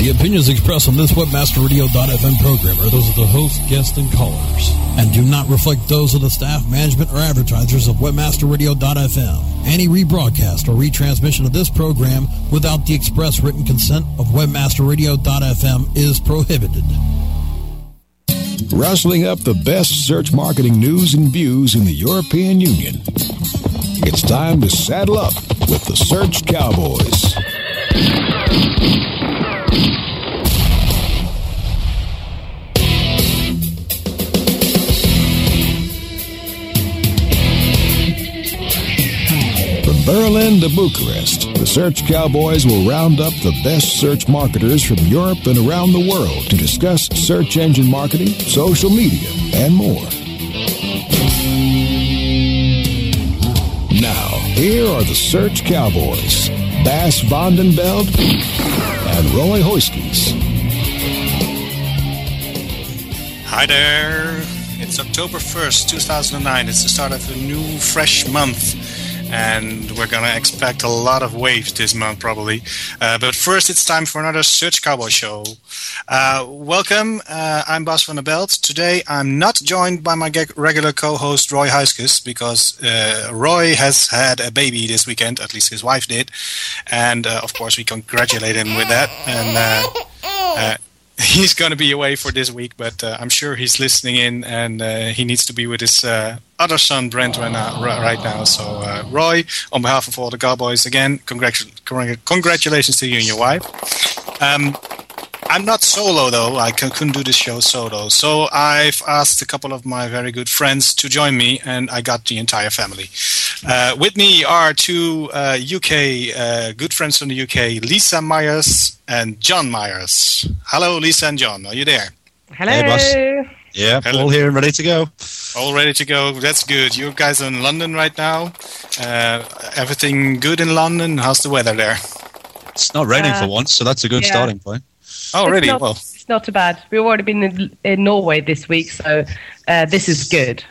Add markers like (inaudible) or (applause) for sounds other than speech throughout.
The opinions expressed on this WebmasterRadio.fm program are those of the host, guests, and callers, and do not reflect those of the staff, management, or advertisers of WebmasterRadio.fm. Any rebroadcast or retransmission of this program without the express written consent of WebmasterRadio.fm is prohibited. Rustling up the best search marketing news and views in the European Union. It's time to saddle up with the Search Cowboys. From Berlin to Bucharest, the Search Cowboys will round up the best search marketers from Europe and around the world to discuss search engine marketing, social media, and more. Now, here are the Search Cowboys, Bas van der Belt and Roy Huiskes. Hi there. It's October 1st, 2009. It's the start of a new, fresh month. And we're going to expect a lot of waves this month, probably. Uh, but first, it's time for another Search Cowboy show. Uh, welcome. Uh, I'm Bas van der Belt. Today, I'm not joined by my regular co host, Roy Huiskes, because uh, Roy has had a baby this weekend, at least his wife did. And uh, of course, we congratulate him with that. And uh, (laughs) he's going to be away for this week, but uh, I'm sure he's listening in, and uh, he needs to be with his uh, other son Brent right now. Right now. So, uh, Roy, on behalf of all the Cowboys, again, congratu- congratulations to you and your wife. Um, I'm not solo though. I couldn't do this show solo. So I've asked a couple of my very good friends to join me, and I got the entire family. Uh, with me are two UK uh, good friends from the UK, Lisa Myers and John Myers. Hello, Lisa and John. Are you there? Hello. Hey, boss. Yeah, Hello. all here and ready to go. All ready to go. That's good. You guys are in London right now. Uh, everything good in London? How's the weather there? It's not raining Uh, for once, so that's a good yeah. starting point. Oh, It's really? not- Well, It's not too bad. We've already been in, in Norway this week, so uh, this is good.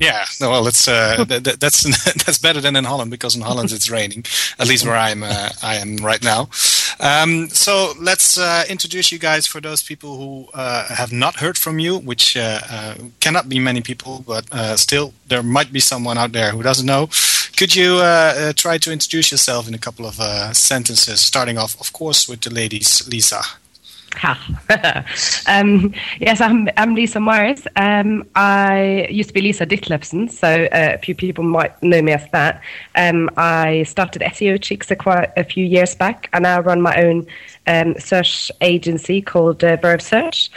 Yeah, no, well, it's uh, (laughs) th- th- that's (laughs) that's better than in Holland because in Holland it's raining, at least where I'm uh, I am right now. Um, so let's uh, introduce you guys for those people who uh, have not heard from you, which uh, uh, cannot be many people, but uh, still there might be someone out there who doesn't know. Could you uh, try to introduce yourself in a couple of sentences, starting off, of course, with the ladies, Lisa. Ha. (laughs) um, yes, I'm, I'm Lisa Myers. Um, I used to be Lisa Ditlevsen, so uh, a few people might know me as that. Um, I started SEO Chicks a, quite a few years back, and now run my own um, search agency called uh, Verve Search.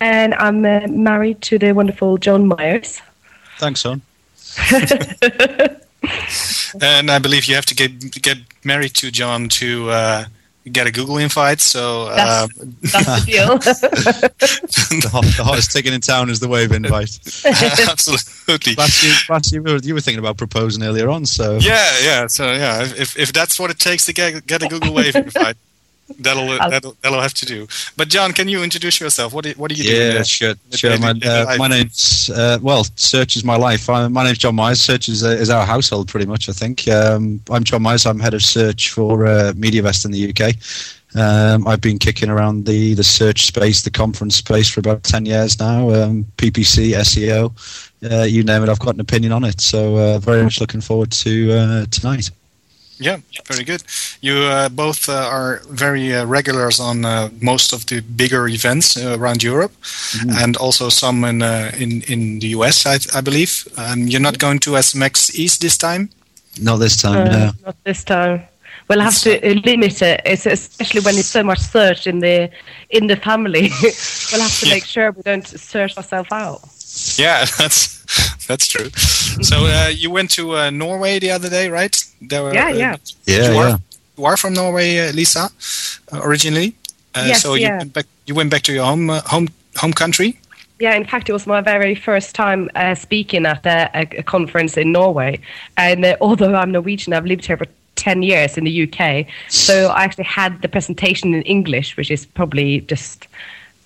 And I'm uh, married to the wonderful John Myers. Thanks, son. (laughs) (laughs) And I believe you have to get get married to John to uh, get a Google invite. So uh, That's, that's the deal. (laughs) the, hot, the hottest ticket in town is the wave invite. (laughs) absolutely. Bas, you, Bas, you, were, you were thinking about proposing earlier on, so Yeah, yeah. So yeah, if if that's what it takes to get get a Google Wave invite, that'll that'll that'll have to do. But John, can you introduce yourself? What do, what do you do? yeah, sure, sure. daily- My, uh, my name's uh, well, search is my life. I, my name's John Myers. Search is, uh, is our household, pretty much. I think. Um, I'm John Myers. I'm head of search for uh, MediaVest in the UK. Um, I've been kicking around the, the search space, the conference space for about 10 years now. Um, PPC, SEO, uh, you name it, I've got an opinion on it. So uh, very much looking forward to uh, tonight. Yeah, very good. You uh, both uh, are very uh, regulars on uh, most of the bigger events uh, around Europe, and also some in uh, in in the US, I, I believe. Um, you're not going to SMX East this time. Not this time, Uh, no. Not this time. We'll have to uh, limit it, it's, especially when it's so much search in the in the family. (laughs) we'll have to Yeah. make sure we don't search ourselves out. Yeah, (laughs) that's that's true. So uh, you went to uh, Norway the other day, right? There were, Yeah, uh, yeah. Yeah, you are, yeah. You are from Norway, uh, Lisa, uh, originally. Uh, Yes, so you yeah. went back. You went back to your home uh, home home country. Yeah, in fact, it was my very first time uh, speaking at a, a, a conference in Norway. And uh, although I'm Norwegian, I've lived here for 10 years in the UK. So I actually had the presentation in English, which is probably just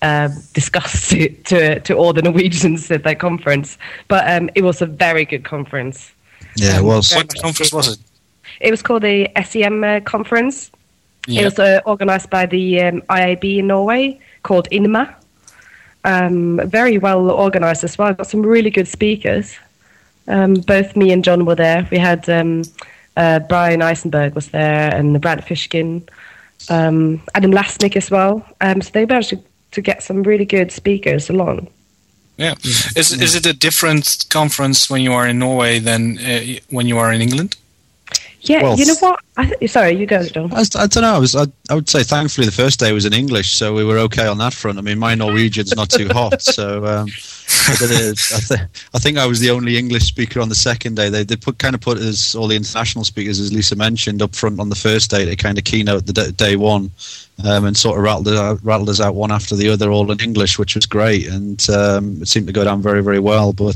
uh, discussed to, to, to all the Norwegians at that conference. But um, it was a very good conference. Yeah, it was. What conference was it? It was called the SEM uh, conference. It was uh, organized by the um, IAB in Norway called INMA. Um, very well organized as well. Got some really good speakers. Um, both me and John were there. We had um, uh, Bryan Eisenberg was there and Rand Fishkin, um, Adam Lasnik as well. Um, so they managed to, to get some really good speakers along. Yeah. Is, is it a different conference when you are in Norway than uh, when you are in England? Yeah, Well, you know what? I th- sorry, you go, John. I, I don't know. I was. I, I would say thankfully the first day was in English, so we were okay on that front. I mean, my Norwegian's not too hot, so um, th- I think I was the only English speaker on the second day. They they put kind of put us all the international speakers, as Lisa mentioned, up front on the first day. They kind of keynote the d- day one, um, and sort of rattled us, out, rattled us out one after the other, all in English, which was great, and um, it seemed to go down very very well. But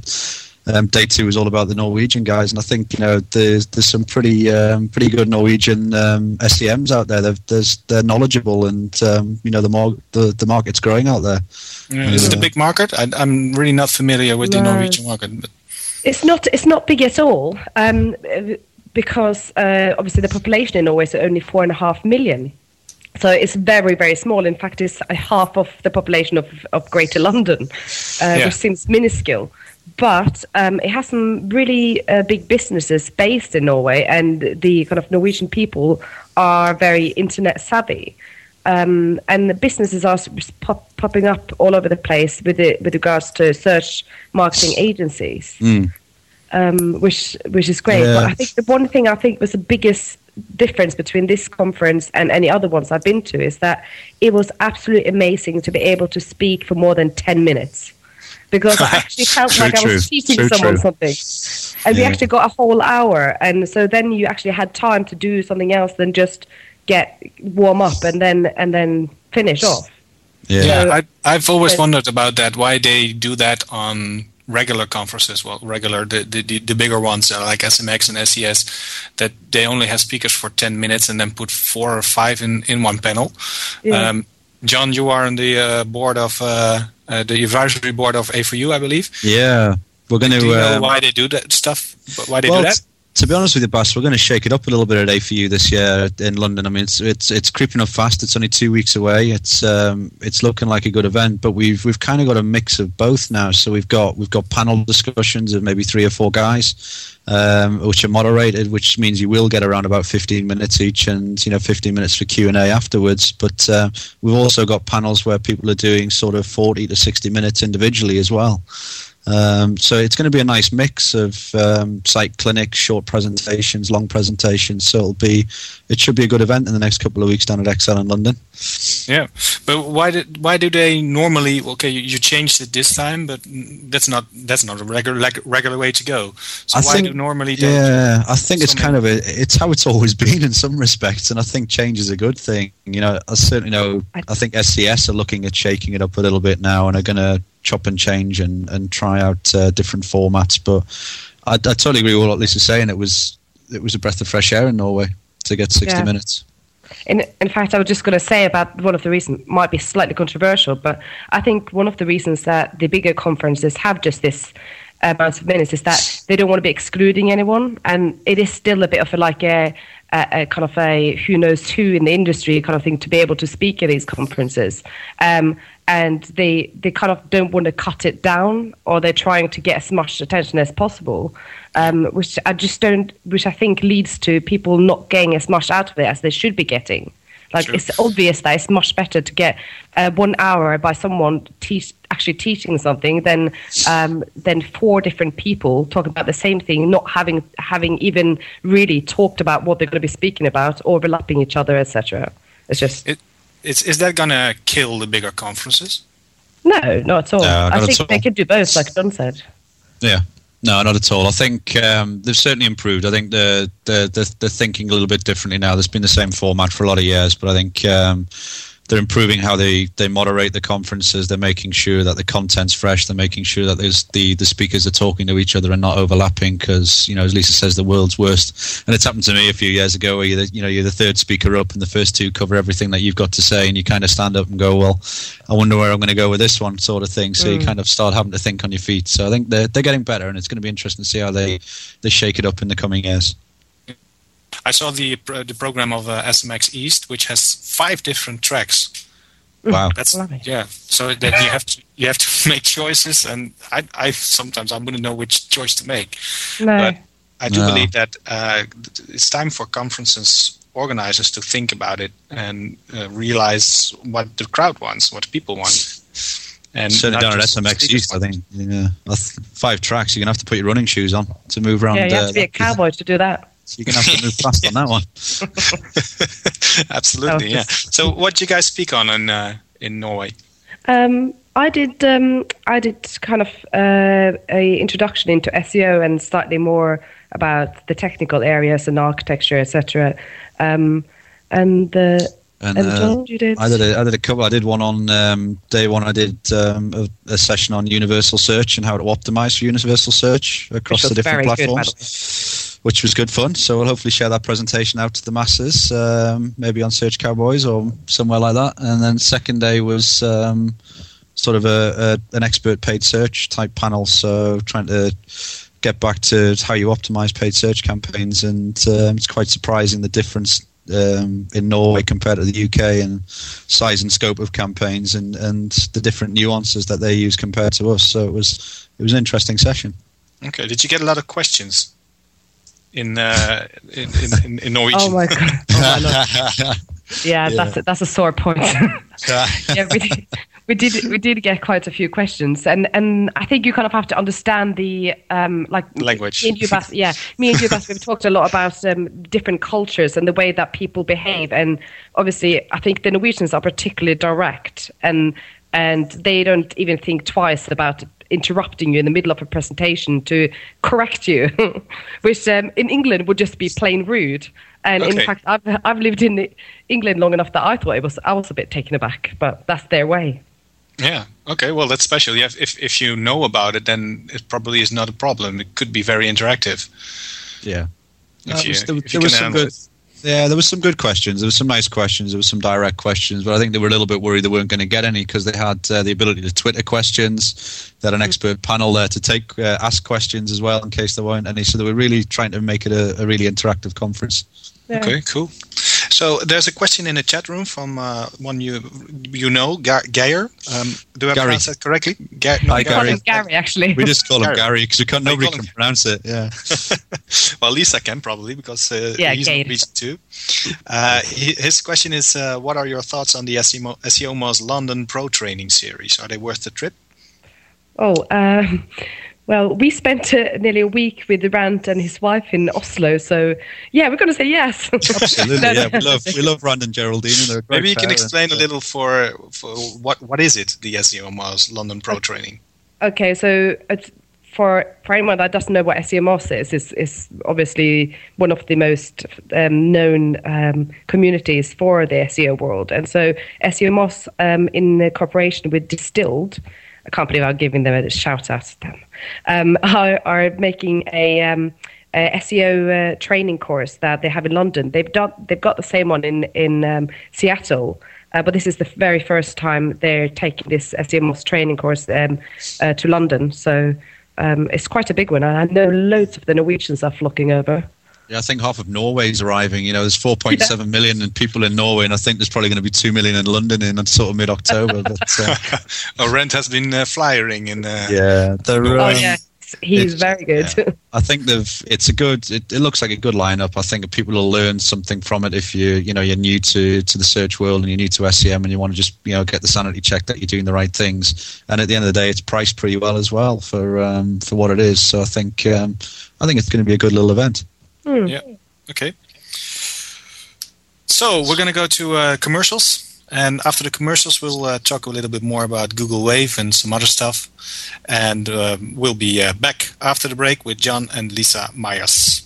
um, day two was all about the Norwegian guys, and I think you know there's there's some pretty um, pretty good Norwegian um, SCMs out there. They're, there's, they're knowledgeable, and um, you know the more the, the market's growing out there. Is it a big market? I, I'm really not familiar with the Norwegian market. But It's not. It's not big at all. Um, because uh, obviously the population in Norway is only four and a half million. So it's very, very small. In fact, it's a half of the population of, of Greater London, uh, Yeah. which seems minuscule. But um, it has some really uh, big businesses based in Norway, and the kind of Norwegian people are very internet savvy. Um, and the businesses are pop, popping up all over the place with it, with regards to search marketing agencies um, which which is great. But I think the one thing I think was the biggest difference between this conference and any other ones I've been to is that it was absolutely amazing to be able to speak for more than ten minutes. Because I (laughs) actually felt True, like I was true. teaching True, someone true. something. And we actually got a whole hour. And so then you actually had time to do something else than just get warm up and then and then finish off. Yeah, yeah, So- I, I've always wondered about that. Why they do that on regular conferences? Well, regular the the, the, the bigger ones uh, like SMX and SES, that they only have speakers for ten minutes and then put four or five in in one panel. Yeah. Um, John, you are on the uh, board of uh, uh, the advisory board of A4U, I believe. yeah. We're going to. Do you know um, why they do that stuff? Why they well, do that? To be honest with you, Bas, we're going to shake it up a little bit today for you this year in London. I mean, it's it's it's creeping up fast. It's only two weeks away. It's um, it's looking like a good event, but we've we've kind of got a mix of both now. So we've got we've got panel discussions of maybe three or four guys, um, which are moderated, which means you will get around about 15 minutes each, and you know 15 minutes for Q and A afterwards. But uh, we've also got panels where people are doing sort of 40 to 60 minutes individually as well. Um, so it's going to be a nice mix of um, site clinics, short presentations, long presentations. So it'll be, it should be a good event in the next couple of weeks down at ExCeL in London. Yeah, but why did why do they normally? Okay, you, you changed it this time, but that's not that's not a regular like, regular way to go. So I why think- do normally they? Yeah, I think it's so kind of a, it's how it's always (laughs) been in some respects, and I think change is a good thing. You know, I certainly know. I think SES are looking at shaking it up a little bit now, and are going to chop and change and and try out uh, different formats. But I, I totally agree with what Lisa's saying. It was it was a breath of fresh air in Norway to get sixty Yeah. minutes. In, in fact, I was just going to say about one of the reasons, might be slightly controversial, but I think one of the reasons that the bigger conferences have just this amount of minutes is that they don't want to be excluding anyone. And it is still a bit of a, like a, a, a kind of a who knows who in the industry kind of thing to be able to speak at these conferences. Um, and they, they kind of don't want to cut it down or they're trying to get as much attention as possible um, which I just don't, which I think leads to people not getting as much out of it as they should be getting. Like Sure. it's obvious that it's much better to get uh, one hour by someone teach, actually teaching something than um, than four different people talking about the same thing, not having having even really talked about what they're going to be speaking about, overlapping each other, etc. It's just It, it's is that gonna kill the bigger conferences? no, not at all. No, I not at think they could do both, like John said. Yeah. No, not at all. I think um, they've certainly improved. I think they're, they're, they're, they're thinking a little bit differently now. There's been the same format for a lot of years, but I think um, they're improving how they, they moderate the conferences. They're making sure that the content's fresh. They're making sure that there's the, the speakers are talking to each other and not overlapping because, you know, as Lisa says, the world's worst. And it's happened to me a few years ago where you're the, you know, you're the third speaker up and the first two cover everything that you've got to say and you kind of stand up and go, well, I wonder where I'm going to go with this one sort of thing. So you mm. kind of start having to think on your feet. So I think they're, they're getting better and it's going to be interesting to see how they, they shake it up in the coming years. I saw the the program of uh, SMX East, which has five different tracks. Wow. That's Lovely. yeah. So that you have to you have to (laughs) make choices, and I I sometimes I wouldn't know which choice to make. No. But I do No. believe that uh, it's time for conferences organizers to think about it and uh, realize what the crowd wants, what people want. And Certainly not down at SMX East, I think. Yeah, five tracks. You're gonna have to put your running shoes on to move around. yeah, you have uh, to be a cowboy to do that. You're gonna have to move fast on that one. (laughs) Absolutely, yeah. So, what do you guys speak on in uh, in Norway? Um, I did. Um, I did kind of uh, a introduction into SEO and slightly more about the technical areas and architecture, etc. Um, and the And, and uh, John, you did. I did a, I did a couple. I did one on um, day one. I did um, a, a session on universal search and how to optimize for universal search across the different very good, platforms, which was good fun. So we'll hopefully share that presentation out to the masses, um, maybe on Search Cowboys or somewhere like that. And then second day was um, sort of a, a an expert paid search type panel. So trying to get back to how you optimize paid search campaigns, and um, it's quite surprising the difference um, in Norway compared to the UK and size and scope of campaigns and, and the different nuances that they use compared to us. So it was it was an interesting session. Okay, did you get a lot of questions in uh, in, in, in, Norwegian? oh my god! Oh my Lord. (laughs) Yeah, that's a, that's a sore point. (laughs) yeah, we did, we did we did get quite a few questions, and and I think you kind of have to understand the um like Language. Me and you, Bas, yeah, me and you, Bas, we've talked a lot about um, different cultures and the way that people behave, and obviously, I think the Norwegians are particularly direct, and and they don't even think twice about interrupting you in the middle of a presentation to correct you, (laughs) which um, in England would just be plain rude. And in fact, I've I've lived in England long enough that I thought it was I was a bit taken aback, but that's their way. Yeah. Okay. Well, that's special. Yeah. If if you know about it, then it probably is not a problem. It could be very interactive. Yeah. If Uh, there was- if there you was some good- it. Yeah, there was some good questions. There was some nice questions. There was some direct questions, but I think they were a little bit worried they weren't going to get any because they had uh, the ability to Twitter questions. They had an expert panel there to take uh, ask questions as well in case there weren't any. So they were really trying to make it a, a really interactive conference. Yeah. Okay, cool. So there's a question in the chat room from uh, one you you know, Ga- Geir. Um, do I Gary. pronounce that correctly? Ga- no, Hi, Gary. Gary, actually. We just call him Gary. Gary because can't nobody call him- can pronounce it. Yeah. (laughs) well, Lisa can probably because uh, Yeah, he's Geir. Norwegian too. Uh, his question is, uh, what are your thoughts on the SEO, SEOmoz London Pro Training Series? Are they worth the trip? Oh, um, well, we spent uh, nearly a week with Rand and his wife in Oslo, so yeah, we're going to say yes. Absolutely. No, yeah, we (laughs) love we love Rand and Geraldine. And they're great Maybe you can explain a and, little for, for what what is it, the SEOmoz London Pro Training? Okay, so it's for for anyone that doesn't know what SEOmoz is, is is obviously one of the most um, known um, communities for the SEO world, and so SEOmoz, um, in the cooperation with Distilled, a company I'm giving them a shout out them, um, are, are making a. Um, a SEO uh, training course that they have in London. They've done. They've got the same one in in um, Seattle, uh, but this is the very first time they're taking this SEOmoz training course um, uh, to London. So um, it's quite a big one, I know loads of the Norwegians are flocking over. Yeah, I think half of Norway's arriving. You know, there's 4.7 million in people in Norway, and I think there's probably going to be 2 million in London in sort of mid October. But uh, (laughs) oh, Rand has been uh, flyering in. Uh, yeah, they're, oh um, yeah, he's it's- very good. yeah. I think they've. It's a good. It, it looks like a good lineup. I think people will learn something from it if you you know you're new to to the search world and you're new to SEM and you want to just you know get the sanity check that you're doing the right things. And at the end of the day, it's priced pretty well as well for um, for what it is. So I think um, I think it's going to be a good little event. Yeah. Okay. So we're going to go to uh, commercials. And after the commercials, we'll uh, talk a little bit more about Google Wave and some other stuff. And uh, we'll be uh, back after the break with John and Lisa Myers.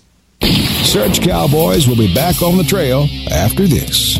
Search Cowboys will be back on the trail after this.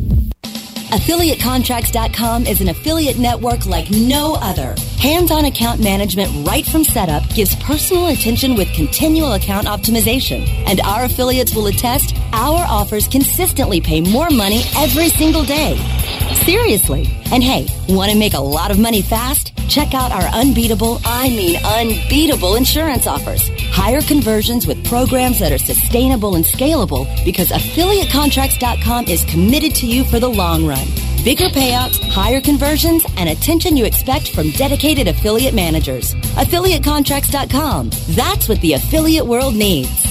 AffiliateContracts.com is an affiliate network like no other. Hands-on account management right from setup gives personal attention with continual account optimization. And our affiliates will attest our offers consistently pay more money every single day. Seriously. And hey, want to make a lot of money fast? Check out our unbeatable, I mean unbeatable insurance offers. Higher conversions with programs that are sustainable and scalable because AffiliateContracts.com is committed to you for the long run. Bigger payouts, higher conversions, and attention you expect from dedicated affiliate managers. AffiliateContracts.com. That's what the affiliate world needs.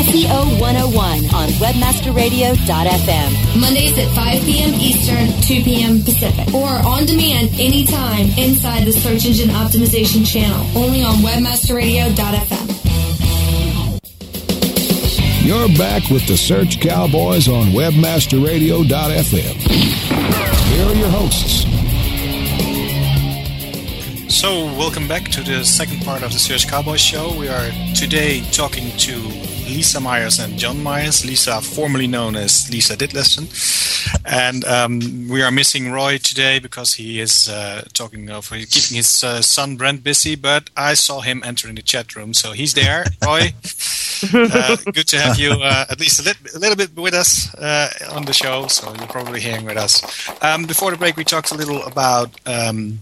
SEO 101 on webmasterradio.fm. Mondays at 5 p.m. Eastern, 2 p.m. Pacific. Or on demand anytime inside the Search Engine Optimization channel. Only on webmasterradio.fm. You're back with the Search Cowboys on webmasterradio.fm. Here are your hosts. So, welcome back to the second part of the Search Cowboys show. We are today talking to Lisa Myers and John Myers. Lisa, formerly known as Lisa Ditlevsen. And um, we are missing Roy today because he is uh, talking of keeping his uh, son Brent busy. But I saw him enter in the chat room, so he's there. Roy, uh, good to have you uh, at least a, lit- a, little bit with us uh, on the show. So you're probably hearing with us. Um, before the break, we talked a little about um,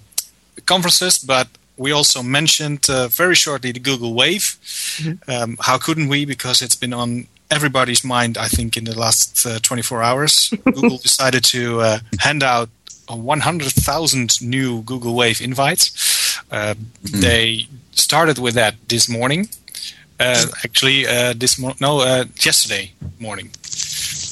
conferences, but we also mentioned uh, very shortly the Google Wave. Mm-hmm. Um, how couldn't we? Because it's been on everybody's mind, I think, in the last uh, 24 hours. (laughs) Google decided to uh, hand out 100,000 new Google Wave invites. Mm-hmm. They started with that this morning. Uh, actually, uh, this mo- no, uh, yesterday morning.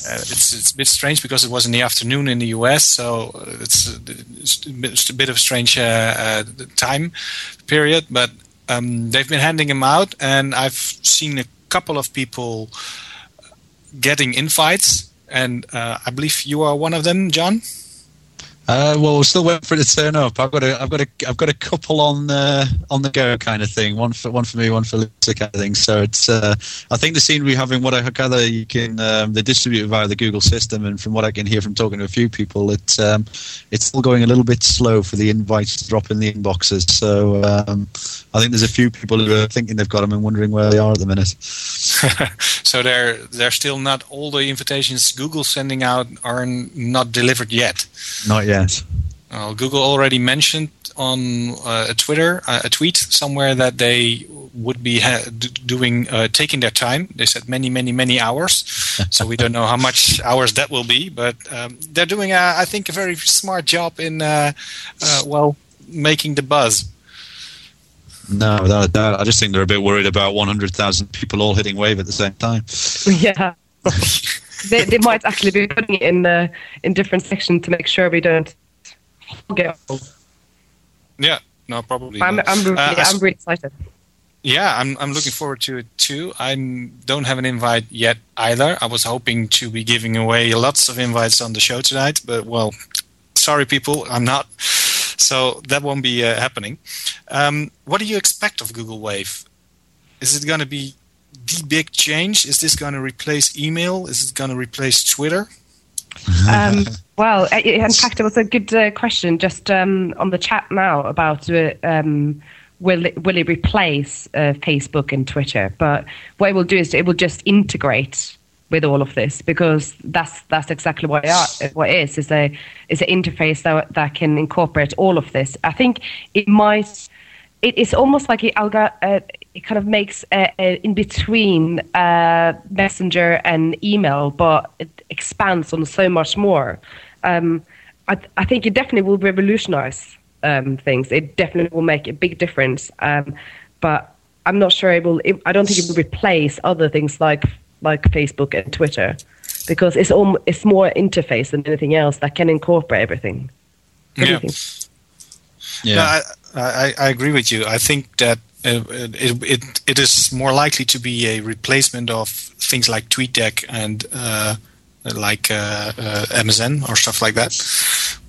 Uh, it's it's a bit strange because it was in the afternoon in the US, so it's, it's a bit of a strange uh, uh, time period. But um, they've been handing them out, and I've seen a couple of people getting invites, and I believe you are one of them, John. Uh, well, we're still waiting for it to turn up. I've got a, I've got a, I've got a couple on uh, on the go, kind of thing. One for one for me, one for Lisa, kind of thing. So it's, uh, I think the scene we be having what I gather you can um, they distribute via the Google system, and from what I can hear from talking to a few people, it's um, it's still going a little bit slow for the invites to drop in the inboxes. So um, I think there's a few people who are thinking they've got them and wondering where they are at the minute. (laughs) so they're they're still not all the invitations Google's sending out are not delivered yet. Not yet. Yes. Uh, Google already mentioned on uh, a Twitter, uh, a tweet somewhere that they would be ha- doing uh, taking their time. They said many, many, many hours. so we don't know how much (laughs) hours that will be, but um, they're doing, uh, I think, a very smart job in uh, well making the buzz. No, without a doubt. I just think they're a bit worried about 100,000 people all hitting wave at the same time. (laughs) Yeah (laughs) they, they might actually be putting it in uh, in different sections to make sure we don't get. Yeah, no, probably. I'm, I'm, really, uh, I'm really excited. Yeah, I'm I'm looking forward to it too. I don't have an invite yet either. I was hoping to be giving away lots of invites on the show tonight, but well, sorry people, I'm not. so that won't be uh, happening. Um, what do you expect of Google Wave? Is it going to be the big change? Is this going to replace email? Is it going to replace Twitter? um, (laughs) well, in fact, it was a good uh, question just um, on the chat now about uh, um, will it, will it replace uh, Facebook and Twitter? But what it will do is it will just integrate with all of this because that's that's exactly what it, are, what it is is a is an interface that that can incorporate all of this. I think it might. It, it's almost like it, uh, it kind of makes a, a in between uh, messenger and email, but it expands on so much more. Um, I, I think it definitely will revolutionize um, things. It definitely will make a big difference. Um, but I'm not sure it will. It, I don't think it will replace other things like like Facebook and Twitter, because it's all, it's more interface than anything else that can incorporate everything. yeah. Yeah, no, I, I, I agree with you. I think that uh, it, it it is more likely to be a replacement of things like TweetDeck and uh, like uh, uh MSN or stuff like that.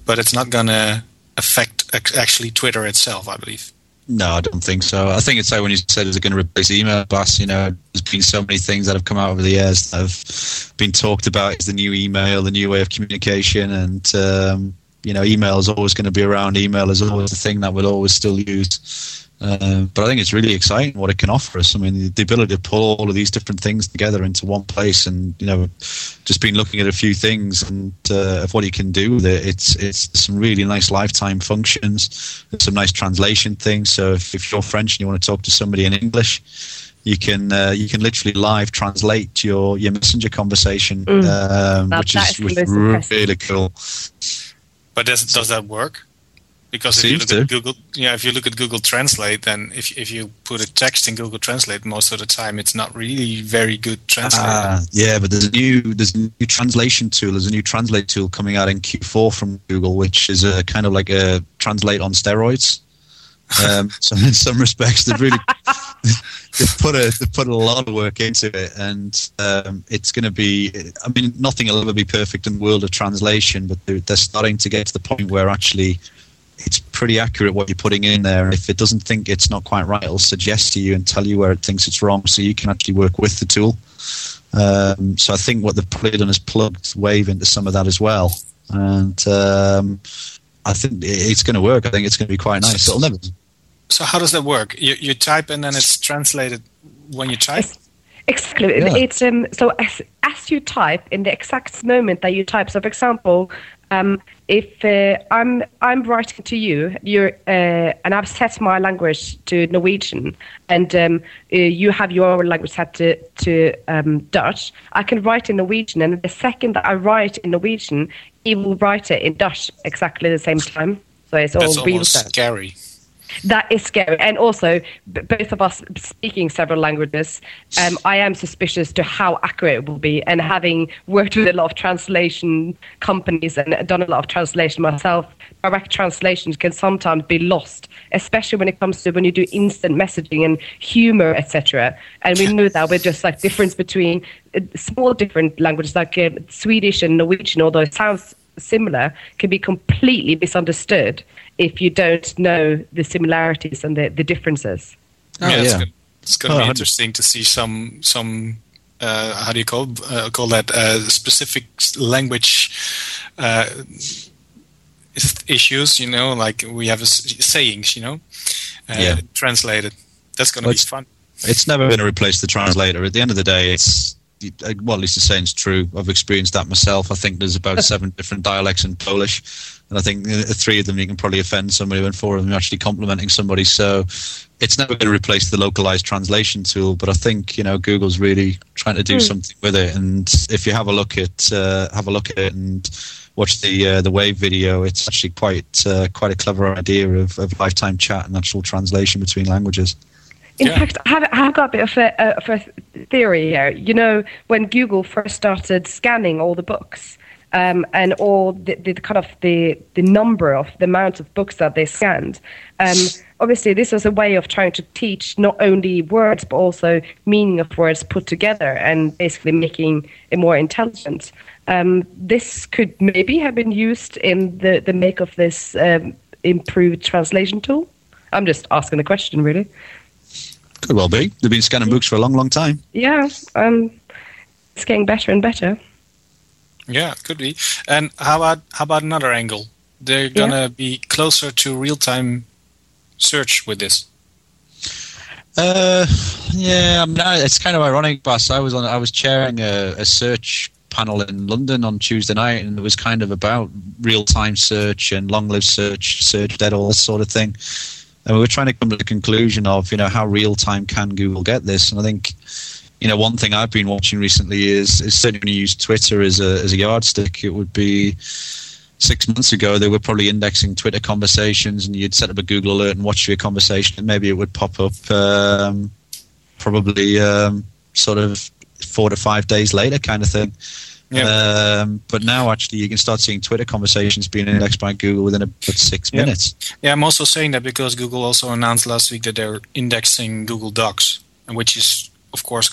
But it's not going to affect actually Twitter itself, I believe. No, I don't think so. I think it's like when you said it's going to replace email blast. You know, there's been so many things that have come out over the years that have been talked about as the new email, the new way of communication, and um, you know, email is always going to be around. Email is always the thing that we'll always still use. Uh, but I think it's really exciting what it can offer us. I mean, the, the, ability to pull all of these different things together into one place, and you know, just been looking at a few things and uh, of what you can do with it. It's it's some really nice lifetime functions, some nice translation things. So if, if you're French and you want to talk to somebody in English, you can uh, you can literally live translate your your messenger conversation, mm. um, which is, which is really cool. But does does that work? Because if you look to. at Google, yeah, if you look at Google Translate, then if if you put a text in Google Translate, most of the time it's not really very good translation. Uh, yeah, but there's a new there's a new translation tool. There's a new translate tool coming out in Q4 from Google, which is a kind of like a translate on steroids. Um, (laughs) so in some respects, they've really (laughs) they've put a they've put a lot of work into it, and um, it's going to be. I mean, nothing will ever be perfect in the world of translation, but they're, they're starting to get to the point where actually it's pretty accurate what you're putting in there. And if it doesn't think it's not quite right, it'll suggest to you and tell you where it thinks it's wrong, so you can actually work with the tool. Um, so I think what they've probably done is plugged Wave into some of that as well, and um, I think it's going to work. I think it's going to be quite nice. So, never... so how does that work? You, you type and then it's translated when you type. Exactly. Yeah. It's um, so as, as you type in the exact moment that you type. So, for example, um, if uh, I'm I'm writing to you, you're uh, and I've set my language to Norwegian, and um, uh, you have your language set to to um, Dutch, I can write in Norwegian, and the second that I write in Norwegian, he will write it in Dutch exactly the same time. So it's That's all real scary. That is scary. And also, b- both of us speaking several languages, um, I am suspicious to how accurate it will be. And having worked with a lot of translation companies and done a lot of translation myself, direct translations can sometimes be lost, especially when it comes to when you do instant messaging and humor, etc. And we know that with just like difference between uh, small different languages like uh, Swedish and Norwegian, although it sounds similar, can be completely misunderstood if you don't know the similarities and the, the differences. Oh, yeah, yeah. It's going to oh, be interesting to see some some uh, how do you call uh, call that uh, specific language uh, issues. You know, like we have sayings. You know, uh, yeah. translated. That's going to well, be fun. It's never going to replace the translator. At the end of the day, it's well, at least the saying's true. I've experienced that myself. I think there's about (laughs) seven different dialects in Polish and I think uh, three of them you can probably offend somebody, and four of them are actually complimenting somebody. So it's never going to replace the localized translation tool, but I think you know Google's really trying to do mm. something with it. And if you have a look at uh, have a look at it and watch the uh, the Wave video, it's actually quite uh, quite a clever idea of, of lifetime chat and actual translation between languages. In yeah. fact, I have, I have, got a bit of a, of a theory here. You know, when Google first started scanning all the books, um, and all the, the, kind of the the number of the amount of books that they scanned. Um, obviously, this was a way of trying to teach not only words but also meaning of words put together, and basically making it more intelligent. Um, this could maybe have been used in the the make of this um, improved translation tool? I'm just asking the question, really. Could well be. They've been scanning books for a long, long time. Yeah, um, it's getting better and better. Yeah, could be. And how about how about another angle? They're gonna be closer to real time search with this. Uh, yeah, I mean, I- it's kind of ironic, Boss. I was on, I was chairing a, a search panel in London on Tuesday night, and it was kind of about real-time search and long-live search, search dead, all this sort of thing. And we were trying to come to the conclusion of, you know, how real-time can Google get this? And I think, you know, one thing I've been watching recently is, is certainly when you use Twitter as a as a yardstick, it would be six months ago they were probably indexing Twitter conversations, and you'd set up a Google alert and watch your conversation, and maybe it would pop up um, probably um, sort of four to five days later, kind of thing. Um, but now, actually, you can start seeing Twitter conversations being indexed by Google within about six Yeah. minutes. Yeah, I'm also saying that because Google also announced last week that they're indexing Google Docs, and which is, of course,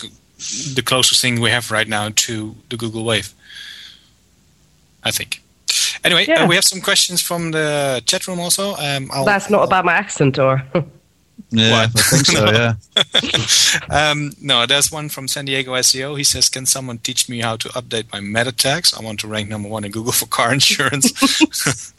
the closest thing we have right now to the Google Wave. I think. Anyway, Yeah. uh, we have some questions from the chat room also. Um, I'll, That's not about my accent, or (laughs) Yeah, What? I think so. Yeah. (laughs) um, no, there's one from San Diego SEO. He says, "Can someone teach me how to update my meta tags? I want to rank number one in Google for car (laughs) insurance." (laughs)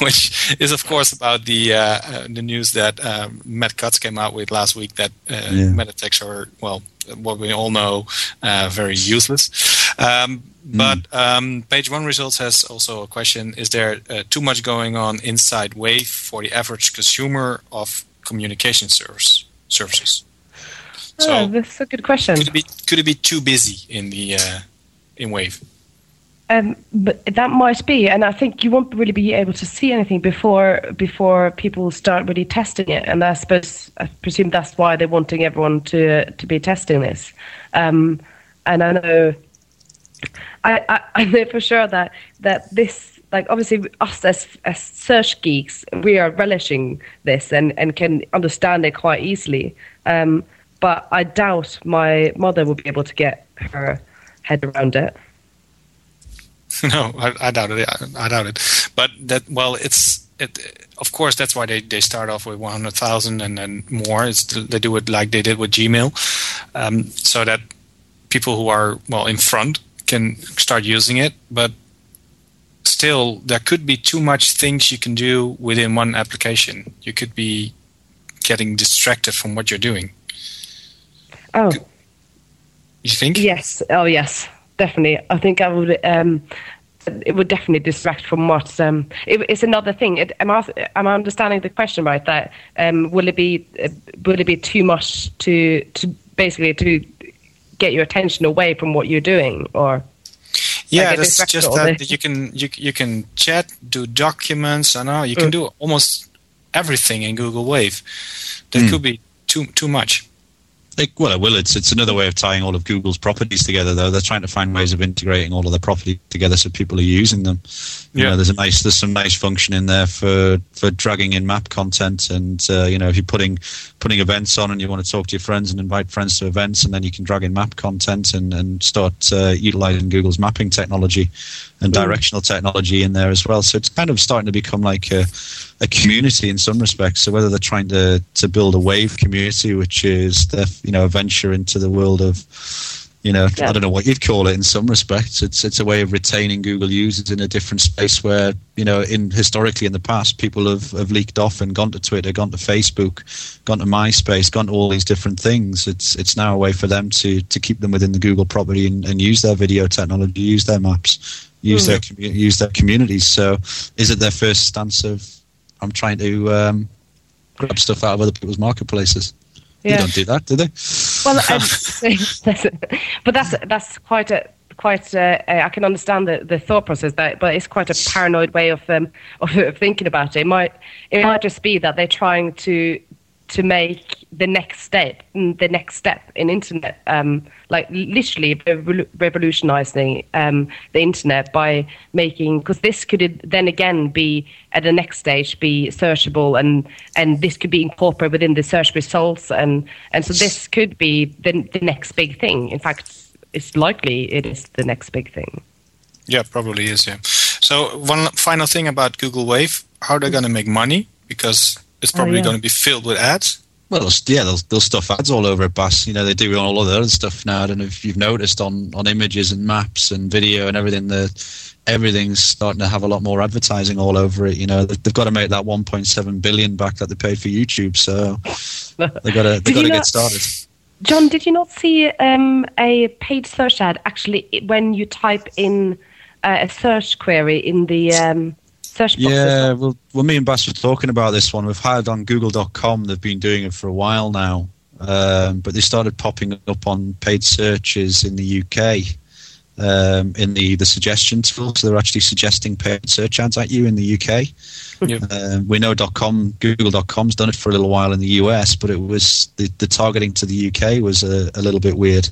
Which is, of course, about the uh, uh, the news that um, Matt Cutts came out with last week that uh, Yeah. meta tags are well, what we all know, uh, very useless. Um, but um, page one results has also a question: Is there uh, too much going on inside Wave for the average consumer of communication service services? So oh, that's a good question. could it be could it be too busy in the uh, in Wave? Um, but that might be, and I think you won't really be able to see anything before before people start really testing it. And I suppose I presume that's why they're wanting everyone to to be testing this. Um, and I know, I, I, (laughs) I know for sure that that this, like obviously us as as search geeks, we are relishing this and and can understand it quite easily. Um, but I doubt my mother will be able to get her head around it. (laughs) no, I, I doubt it. I, I doubt it. But that well, it's it. Of course, that's why they, they start off with one hundred thousand and then more. It's they do it like they did with Gmail, um, so that people who are well in front can start using it. But still, there could be too much things you can do within one application. You could be getting distracted from what you're doing. Oh. You think? Yes. Oh, yes. Definitely. I think I would. Um, it would definitely distract from what. Um, it, it's another thing. It, am, I, am I understanding the question right? That um, will it be? Uh, will it be too much to to basically to get your attention away from what you're doing, or? Yeah, Like that's just that you can you you can chat, do documents, I know you can Mm. do almost everything in Google Wave. That Mm. could be too too much. Like, well, it will. It's it's another way of tying all of Google's properties together, though. They're trying to find ways of integrating all of their properties together so people are using them. You Yeah. know, there's a nice there's some nice function in there for for dragging in map content, and uh, you know, if you're putting putting events on and you want to talk to your friends and invite friends to events, and then you can drag in map content and and start uh, utilizing Google's mapping technology and directional technology in there as well. So it's kind of starting to become like a a community in some respects. So whether they're trying to to build a wave community, which is the you know a venture into the world of you know Yeah. I don't know what you'd call it in some respects. It's it's a way of retaining Google users in a different space where you know in historically in the past people have, have leaked off and gone to Twitter, gone to Facebook, gone to MySpace, gone to all these different things. It's it's now a way for them to to keep them within the Google property and, and use their video technology, use their maps, use hmm. their commu- use their communities. So is it their first stance of I'm trying to um, grab stuff out of other people's marketplaces? They don't do that, do they? Well, (laughs) (laughs) but that's that's quite a quite. Uh, I can understand the, the thought process, that, but it's quite a paranoid way of um, of, (laughs) of thinking about it. It might it might just be that they're trying to to make the next step the next step in internet um, like literally revolu- revolutionizing um, the internet by making because this could then again be at the next stage be searchable and and this could be incorporated within the search results and and so this could be the, the next big thing in fact it's likely it is the next big thing Yeah, probably is. Yeah. So one final thing about Google Wave: how are they're going to make money because it's probably Oh, yeah. going to be filled with ads. Well, yeah, they'll, they'll stuff ads all over it, Bas. You know, they do all of the other stuff now. I don't know if you've noticed on, on images and maps and video and everything, the, everything's starting to have a lot more advertising all over it. You know, They- they've got to make that 1.7 billion back that they paid for YouTube, so (laughs) they got to they Did got you to get started. John, did you not see um, a paid search ad actually when you type in uh, a search query in the um, search box? as Yeah, well? well, well, me and Bas were talking about this one. We've hired on Google.com. They've been doing it for a while now, um, but they started popping up on paid searches in the UK um, in the the suggestion tool. So they're actually suggesting paid search ads at you in the UK. (laughs) Yeah. Um, we know .com, Google.com's done it for a little while in the US, but it was the, the targeting to the UK was a, a little bit weird.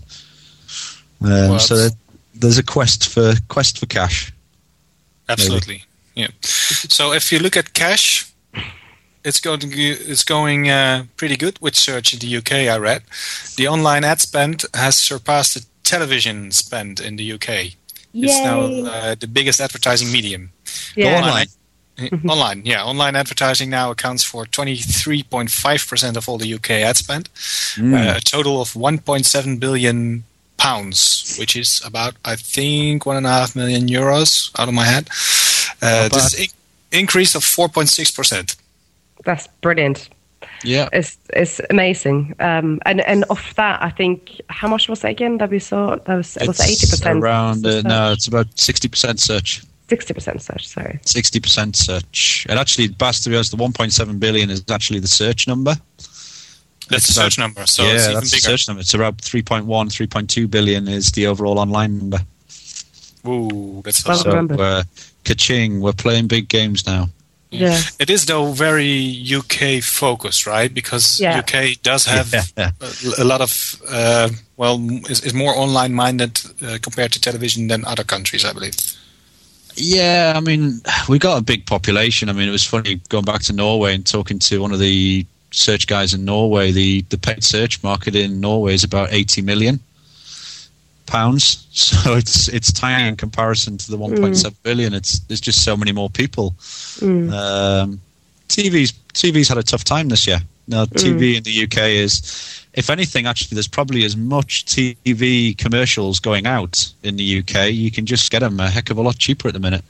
Um, Well, so there's a quest for quest for cash. Absolutely. Yeah. So if you look at cash, it's going to it's going uh, pretty good with search in the UK. I read the online ad spend has surpassed the television spend in the UK. It's now uh, the biggest advertising medium. yeah. online. Uh, (laughs) Online, yeah, online advertising now accounts for 23.5% of all the UK ad spend, uh, a total of 1.7 billion pounds, which is about, I think, one and a half million euros out of my head. Uh, this is in- increase of 4.6%. That's brilliant. Yeah. It's it's amazing. Um, and and off that, I think how much was it again that we saw? That was it was eighty It's percent around uh, no, it's about sixty percent search. sixty percent search. Sorry. Sixty percent search, and actually, Bas, to be honest, the one point seven billion is actually the search number. That's It's the about- search number, so yeah, it's even that's the search number. It's around 3.1, 3.2 billion is the overall online number. Ooh, that's Well awesome. So, remembered. uh, ka-ching, we're playing big games now. Yeah. It is though very UK focused, right? Because Yeah. UK does have Yeah. a, a lot of uh, well, is, is more online minded uh, compared to television than other countries, I believe. Yeah, I mean, we got a big population. I mean, it was funny going back to Norway and talking to one of the search guys in Norway. The the paid search market in Norway is about eighty million pounds. (laughs) So it's it's tiny in comparison to the one point seven billion. It's there's just so many more people. Um, TV's TV's had a tough time this year. Now, TV in the UK is, if anything, actually, there's probably as much TV commercials going out in the UK. You can just get them a heck of a lot cheaper at the minute.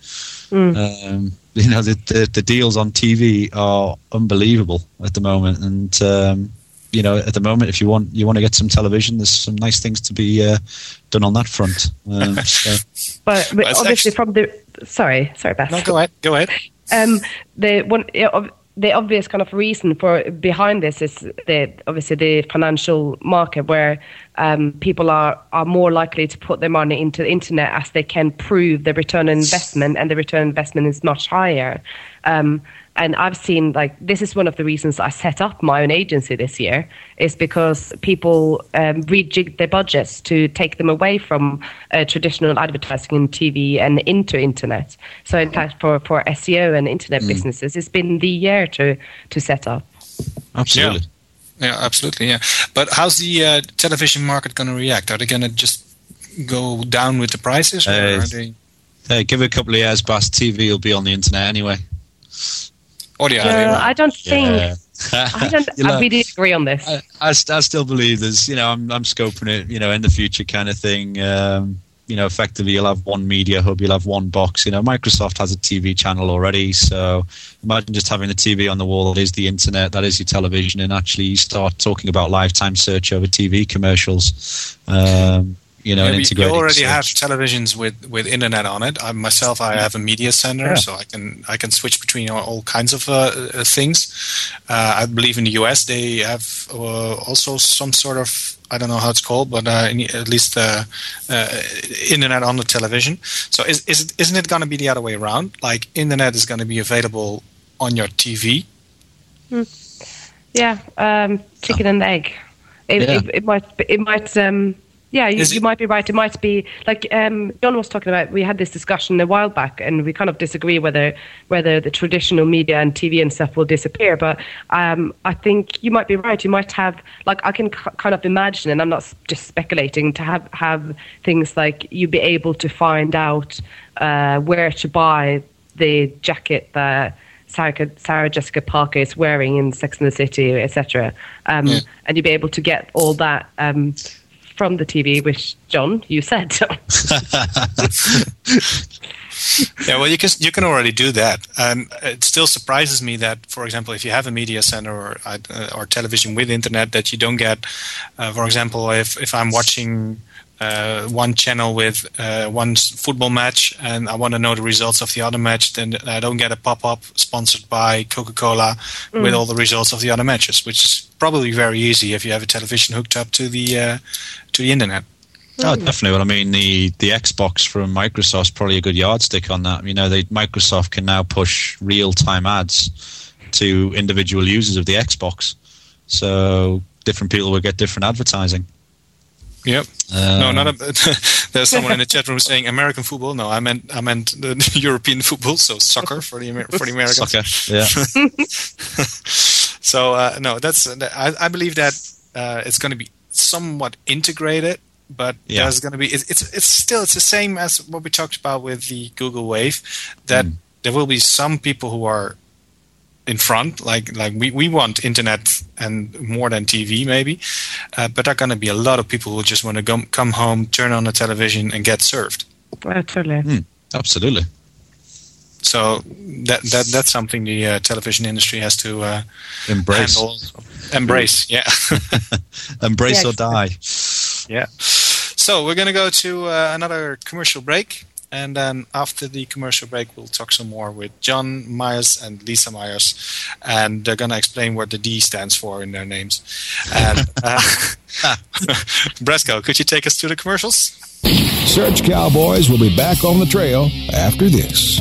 Um, you know, the, the the deals on TV are unbelievable at the moment, and um, you know, at the moment, if you want you want to get some television, there's some nice things to be uh, done on that front. Um, (laughs) so, But, but obviously, actually- from the sorry, sorry, Beth. No, go ahead. Go ahead. Um, the one, the obvious kind of reason for behind this is the obviously the financial market, where um, people are are more likely to put their money into the internet as they can prove the return on investment, and the return on investment is much higher. Um, and I've seen like this is one of the reasons I set up my own agency this year is because people um, rejig their budgets to take them away from uh, traditional advertising and TV and into internet. So in fact, for, for SEO and internet businesses, it's been the year to to set up. absolutely. Yeah, absolutely. Yeah, but how's the uh, television market going to react? Are they going to just go down with the prices, or Uh, are they? Hey, give it a couple of years, Bas. TV will be on the internet anyway. Oh, yeah, No, they- I don't think. (laughs) I don't. You know, I really agree on this. I, I, I still believe there's, you know, I'm, I'm scoping it, you know, in the future kind of thing. Um, you know, effectively, you'll have one media hub, you'll have one box. You know, Microsoft has a TV channel already, so imagine just having the TV on the wall that is the internet, that is your television, and actually you start talking about lifetime search over TV commercials. Um, you know, Yeah, and we- you integrating. already have televisions with, with internet on it. I, myself, I have a media center, Yeah. so I can I can switch between all, all kinds of uh, uh, things. Uh, I believe in the US they have uh, also some sort of I don't know how it's called, but uh, in, at least uh, uh, internet on the television. So is, is it- isn't it going to be the other way around? Like internet is going to be available on your TV. Yeah, um, chicken and egg. It, Yeah. it, it might. It might. Um, yeah, you, you might be right. It might be like um, John was talking about. We had this discussion a while back, and we kind of disagree whether whether the traditional media and TV and stuff will disappear. But um, I think you might be right. You might have like I can k- kind of imagine, and I'm not just speculating, to have have things like you'd be able to find out uh, where to buy the jacket that Sarah, Sarah Jessica Parker is wearing in Sex and the City, etc. Um, Yeah. And you'd be able to get all that um, from the TV, which John, you said. (laughs) Yeah, well, you can you can already do that, and it still surprises me that, for example, if you have a media center or uh, or television with internet, that you don't get, uh, for example, if if I'm watching. Uh, one channel with uh, one football match, and I want to know the results of the other match. Then I don't get a pop-up sponsored by Coca-Cola with all the results of the other matches, which is probably very easy if you have a television hooked up to the uh, to the internet. Oh, definitely. Well, I mean, the, the Xbox from Microsoft's probably a good yardstick on that. You know, they, Microsoft can now push real time ads to individual users of the Xbox, so different people will get different advertising. Yep. Uh, no, not a, (laughs) there's someone in the chat room saying American football. No, I meant I meant the (laughs) European football, so soccer for the for the Americans. Soccer, yeah. (laughs) So uh, no, that's I, I believe that uh, it's going to be somewhat integrated, but Yeah. there's going to be it's, it's it's still it's the same as what we talked about with the Google Wave, that Mm. there will be some people who are in front, like like we, we want internet and more than TV maybe, uh, but there are going to be a lot of people who just want to come come home, turn on the television, and get served. absolutely totally. Absolutely. So that that that's something the uh, television industry has to uh, Embrace. handle, embrace. Yeah. (laughs) Embrace Yeah, or die. Yeah. So we're going to go to uh, another commercial break. And then after the commercial break, we'll talk some more with John Myers and Lisa Myers. And they're going to explain what the D stands for in their names. And uh, (laughs) Bresco, could you take us to the commercials? Search Cowboys will be back on the trail after this.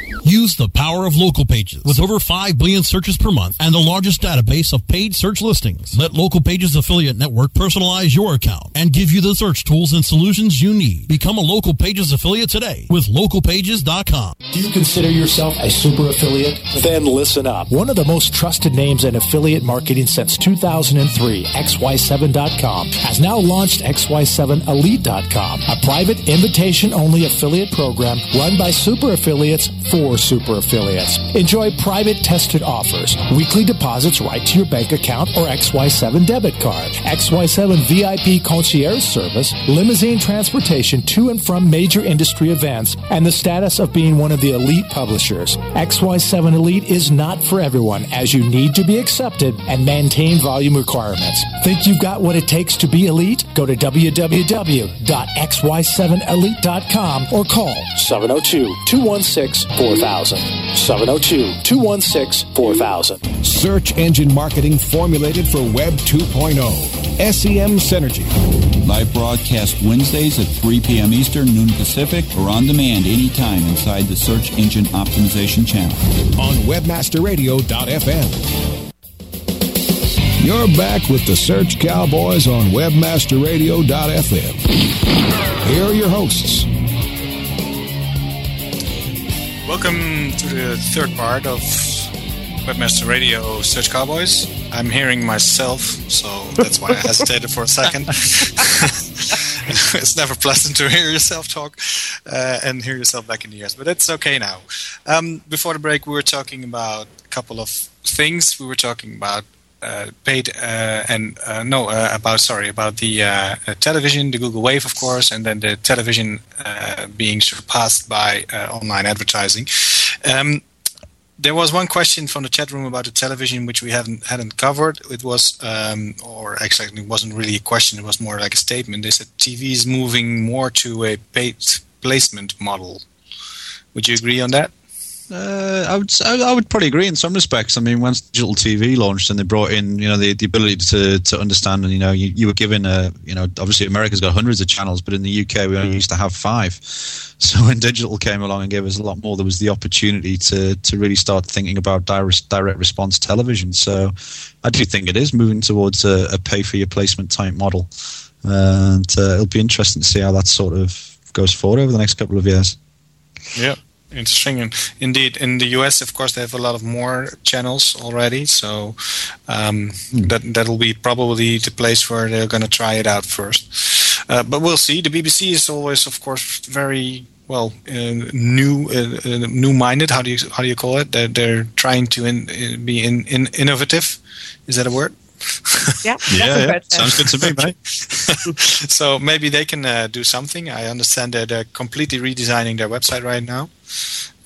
Use the power of local pages with over 5 billion searches per month and the largest database of paid search listings. Let Local Pages Affiliate Network personalize your account and give you the search tools and solutions you need. Become a Local Pages affiliate today with localpages.com. Do you consider yourself a super affiliate? Then listen up. One of the most trusted names in affiliate marketing since 2003, XY7.com, has now launched XY7Elite.com, a private invitation only affiliate program run by super affiliates for super affiliates. Enjoy private tested offers, weekly deposits right to your bank account or XY7 debit card, XY7 VIP concierge service, limousine transportation to and from major industry events, and the status of being one of the elite publishers. XY7 Elite is not for everyone as you need to be accepted and maintain volume requirements. Think you've got what it takes to be elite? Go to www.xy7elite.com or call oh 702-216-4000. 702-216-4000. Search engine marketing formulated for Web 2.0. SEM Synergy. Live broadcast Wednesdays at 3 p.m. Eastern, noon Pacific, or on demand anytime inside the Search Engine Optimization channel. on webmasterradio.fm. You're back with the Search Cowboys on webmasterradio.fm. Here are your hosts. Welcome to the third part of Webmaster Radio Search Cowboys. I'm hearing myself, so that's why I (laughs) hesitated for a second. (laughs) it's never pleasant to hear yourself talk uh, and hear yourself back in the ears, but it's okay now. Um, before the break, we were talking about a couple of things. We were talking about paid uh, and uh, no uh, about sorry about the uh, uh, television, the Google Wave, of course, and then the television uh, being surpassed by uh, online advertising. Um, there was one question from the chat room about the television which we hadn't hadn't covered. It was, um, or actually, it wasn't really a question. It was more like a statement. They said TV is moving more to a paid placement model. Would you agree on that? Uh, I would I would probably agree in some respects. I mean, once digital TV launched and they brought in, you know, the, the ability to, to understand, and you know, you, you were given a, you know, obviously America's got hundreds of channels, but in the UK we only used to have five. (laughs) So when digital came along and gave us a lot more, there was the opportunity to to really start thinking about direct direct response television. So I do think it is moving towards a, a pay for your placement type model, and uh, it'll be interesting to see how that sort of goes forward over the next couple of years. Yeah. Interesting, and indeed, in the US, of course, they have a lot of more channels already. So um, that that'll be probably the place where they're going to try it out first. Uh, but we'll see. The BBC is always, of course, very well uh, new uh, uh, new-minded. How do you how do you call it? They're, they're trying to in, in, be in, in, innovative. Is that a word? Yeah, (laughs) Yeah, yeah. sounds good to me, mate. (laughs) so maybe they can uh, do something. I understand that they're completely redesigning their website right now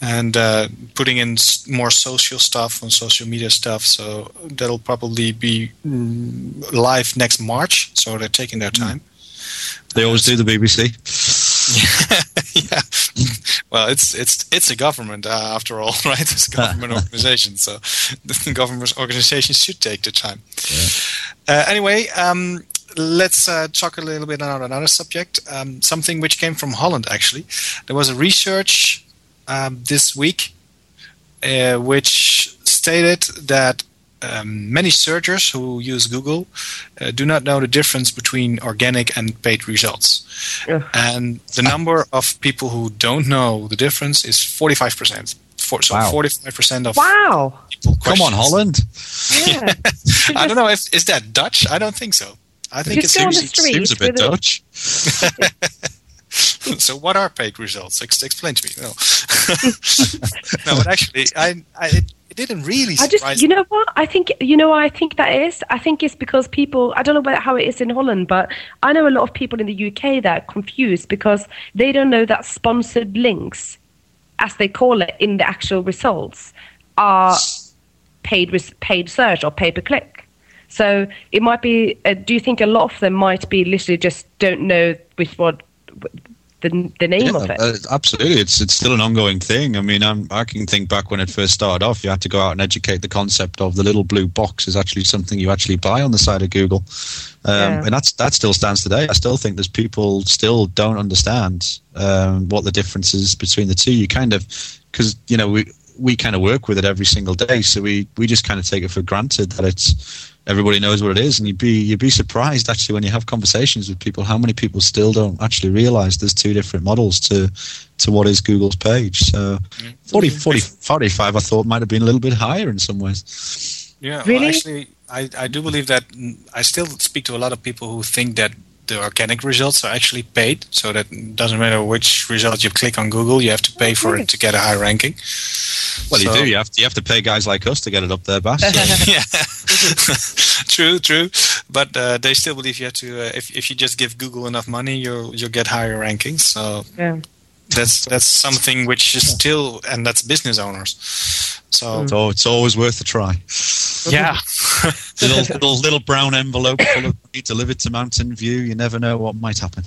and uh, putting in more social stuff on social media stuff. So that'll probably be mm, live next March. So they're taking their time. They always do the BBC. (laughs) yeah. Well, it's it's it's a government uh, after all, (laughs) right? It's a government (laughs) organization, so the government organizations should take the time. Uh, anyway, um, let's uh, talk a little bit on another subject. Um, something which came from Holland, actually. There was a research um, this week uh, which stated that um, many searchers who use Google uh, do not know the difference between organic and paid results. And the number of people who don't know the difference is 45%. For, so Wow. 45% of Wow. people Come on, Holland. Yeah. (laughs) I don't know if is that Dutch. I don't think so. I think Just it go on the seems, street Seems a bit Dutch. (laughs) (laughs) so. What are paid results? Ex- explain to me. No, (laughs) no, but actually, I, I it, it didn't really I just, you know what? I think, you know, what I think that is. I think it's because people. I don't know how it is in Holland, but I know a lot of people in the UK that are confused because they don't know that sponsored links, as they call it in the actual results, are paid res- paid search or pay per click. So it might be. Uh, do you think a lot of them might be literally just don't know which what the the name of it? Uh, absolutely, it's it's still an ongoing thing. I mean, I'm, I can think back when it first started off. You had to go out and educate the concept of the little blue box is actually something you actually buy on the side of Google, um, Yeah. and that's that still stands today. I still think there's people still don't understand um, what the difference is between the two. You kind of because you know we we kind of work with it every single day, so we we just kind of take it for granted that it's everybody knows what it is, and you'd be you'd be surprised actually when you have conversations with people how many people still don't actually realize there's two different models to to what is Google's page. So 40, 40 45 I thought might have been a little bit higher in some ways. Yeah, well, Really? actually, I, I do believe that mm, I still speak to a lot of people who think that the organic results are actually paid, so that it doesn't matter which result you click on Google, you have to pay for it to get a high ranking. Well, you do. You have to, you have to pay guys like us to get it up there, (laughs) Bas. yeah, (laughs) (laughs) true, true. But uh, they still believe you have to. Uh, if if you just give Google enough money, you'll you'll get higher rankings. So Yeah. that's that's something which is still, and that's business owners. So So it's always worth a try. yeah, little, little little brown envelope full of money delivered to Mountain View. You never know what might happen.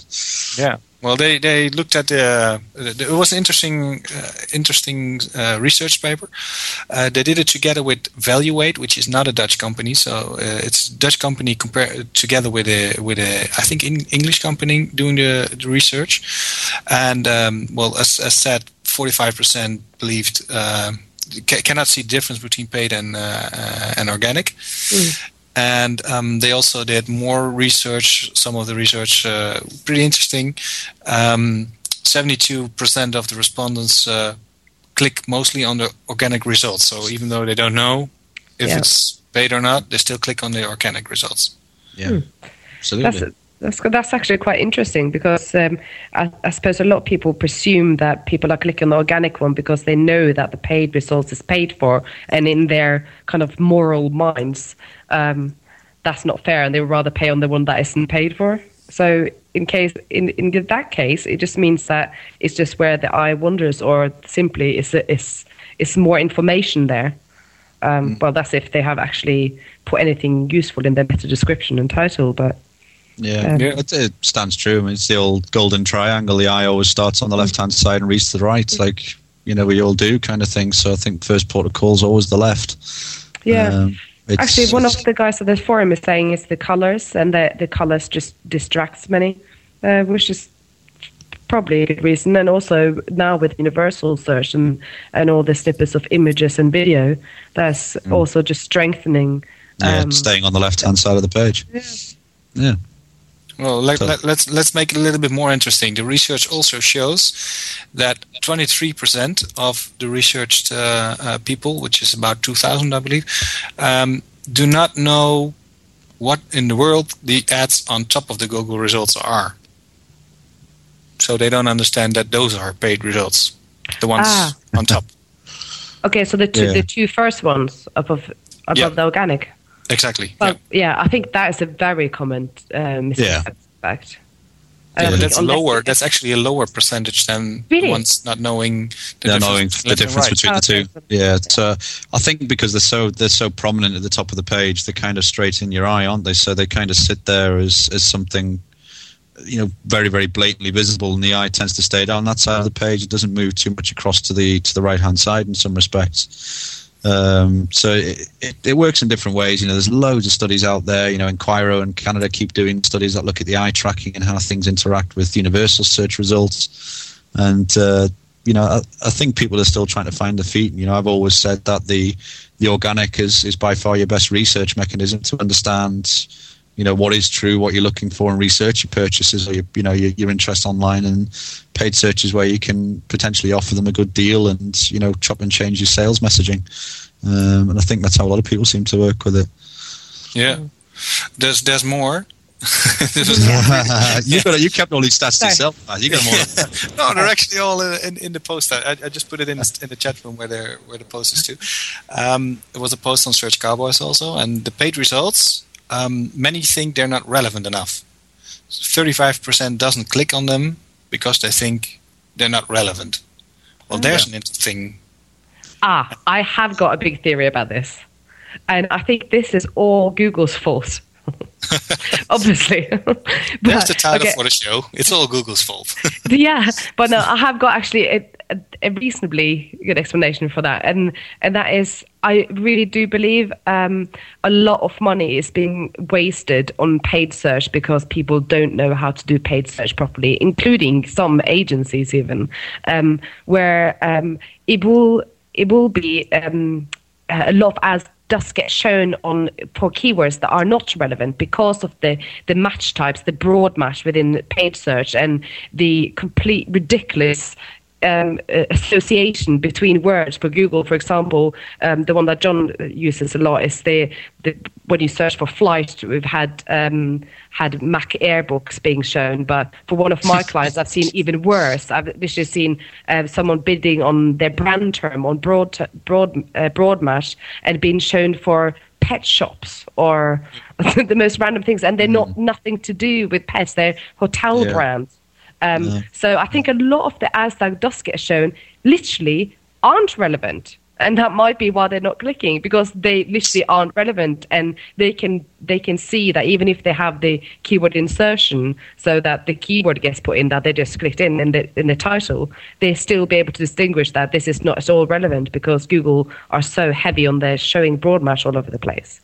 Yeah. Well, they, they looked at the. It was an interesting uh, interesting uh, research paper. Uh, they did it together with Valuate, which is not a Dutch company. So uh, it's a Dutch company compared together with a with a I think in English company doing the, the research. And um, well, as, as said, forty five percent believed uh, ca- cannot see difference between paid and uh, and organic and um, they also did more research. Some of the research uh, pretty interesting. Um, Seventy-two percent of the respondents uh, click mostly on the organic results. So even though they don't know if Yeah. it's paid or not, they still click on the organic results. Yeah, absolutely. That's That's that's actually quite interesting because um, I, I, suppose a lot of people presume that people are clicking on the organic one because they know that the paid results is paid for, and in their kind of moral minds, um, that's not fair, and they would rather pay on the one that isn't paid for. So in case in in that case, it just means that it's just where the eye wanders, or simply is is is more information there. Um, mm. Well, that's if they have actually put anything useful in their meta description and title, but yeah, um, yeah. It, it, stands true. I mean, it's the old golden triangle. The eye always starts on the left hand side and reads to the right, like you know we all do, kind of thing. So I think first port of call is always the left. Yeah. Um, Actually, one of the guys at the forum is saying it's the colors, and the the colors just distracts many, uh, which is probably a good reason. And also now with universal search and, and all the snippets of images and video, that's mm. also just strengthening. Yeah, um, staying on the left hand side of the page. Yeah. yeah. Well, let, us let's, let's make it a little bit more interesting. The research also shows that 23% of the researched uh, uh, people, which is about 2,000, I believe, um, do not know what in the world the ads on top of the Google results are. So they don't understand that those are paid results, the ones ah. on top. (laughs) Okay, so the two, yeah. the two first ones above above yeah. the organic. Exactly. Well, yeah. yeah. I think that is a very common uh, misconception. Yeah. Yeah, um, that's lower. That's actually a lower percentage than really? ones not knowing the yeah, knowing the difference right. between the two. Yeah, uh, I think because they're so they're so prominent at the top of the page, they're kind of straight in your eye, aren't they? So they kind of sit there as as something, you know, very very blatantly visible, and the eye tends to stay down that side of the page. It doesn't move too much across to the to the right hand side in some respects. Um, so it, it, it, works in different ways. You know, there's loads of studies out there. You know, Enquiro and Canada keep doing studies that look at the eye tracking and how things interact with universal search results. And uh, you know, I, I, think people are still trying to find the feet. You know, I've always said that the the organic is is by far your best research mechanism to understand you know what is true, what you're looking for, and research your purchases or your you know your, your interest online and paid searches where you can potentially offer them a good deal and you know chop and change your sales messaging. Um, and I think that's how a lot of people seem to work with it. Yeah, there's there's more. (laughs) (laughs) (laughs) you got you kept all these stats Sorry. yourself. You got them all. no, they're actually all in, in, in the post. I, I, just put it in in the chat room where they where the post is to. Um, it was a post on Search Cowboys also, and the paid results um, many think they're not relevant enough. 35% doesn't click on them because they think they're not relevant. Well, there's an interesting. Ah, I have got a big theory about this. And I think this is all Google's fault. (laughs) Obviously. but, That's the title okay. for the show. It's all Google's fault. (laughs) yeah, but no, I have got actually a, a, reasonably good explanation for that. And, and that is I really do believe um, a lot of money is being wasted on paid search because people don't know how to do paid search properly, including some agencies even, um, where um, it will it will be um, a lot of ads does get shown on for keywords that are not relevant because of the the match types, the broad match within paid search, and the complete ridiculous um, association between words for Google, for example, um, the one that John uses a lot is the, the when you search for flight, we've had um, had Mac Airbooks being shown, but for one of my (laughs) clients, I've seen even worse. I've literally seen uh, someone bidding on their brand term on broad broad uh, broadmatch and being shown for pet shops or (laughs) the most random things, and they're mm. not nothing to do with pets. They're hotel yeah. brands. Um, yeah. So I think a lot of the ads that does get shown literally aren't relevant. And that might be why they're not clicking because they literally aren't relevant, and they can they can see that even if they have the keyword insertion, so that the keyword gets put in that they just clicked in in the in the title, they still be able to distinguish that this is not at all relevant because Google are so heavy on their showing broad match all over the place.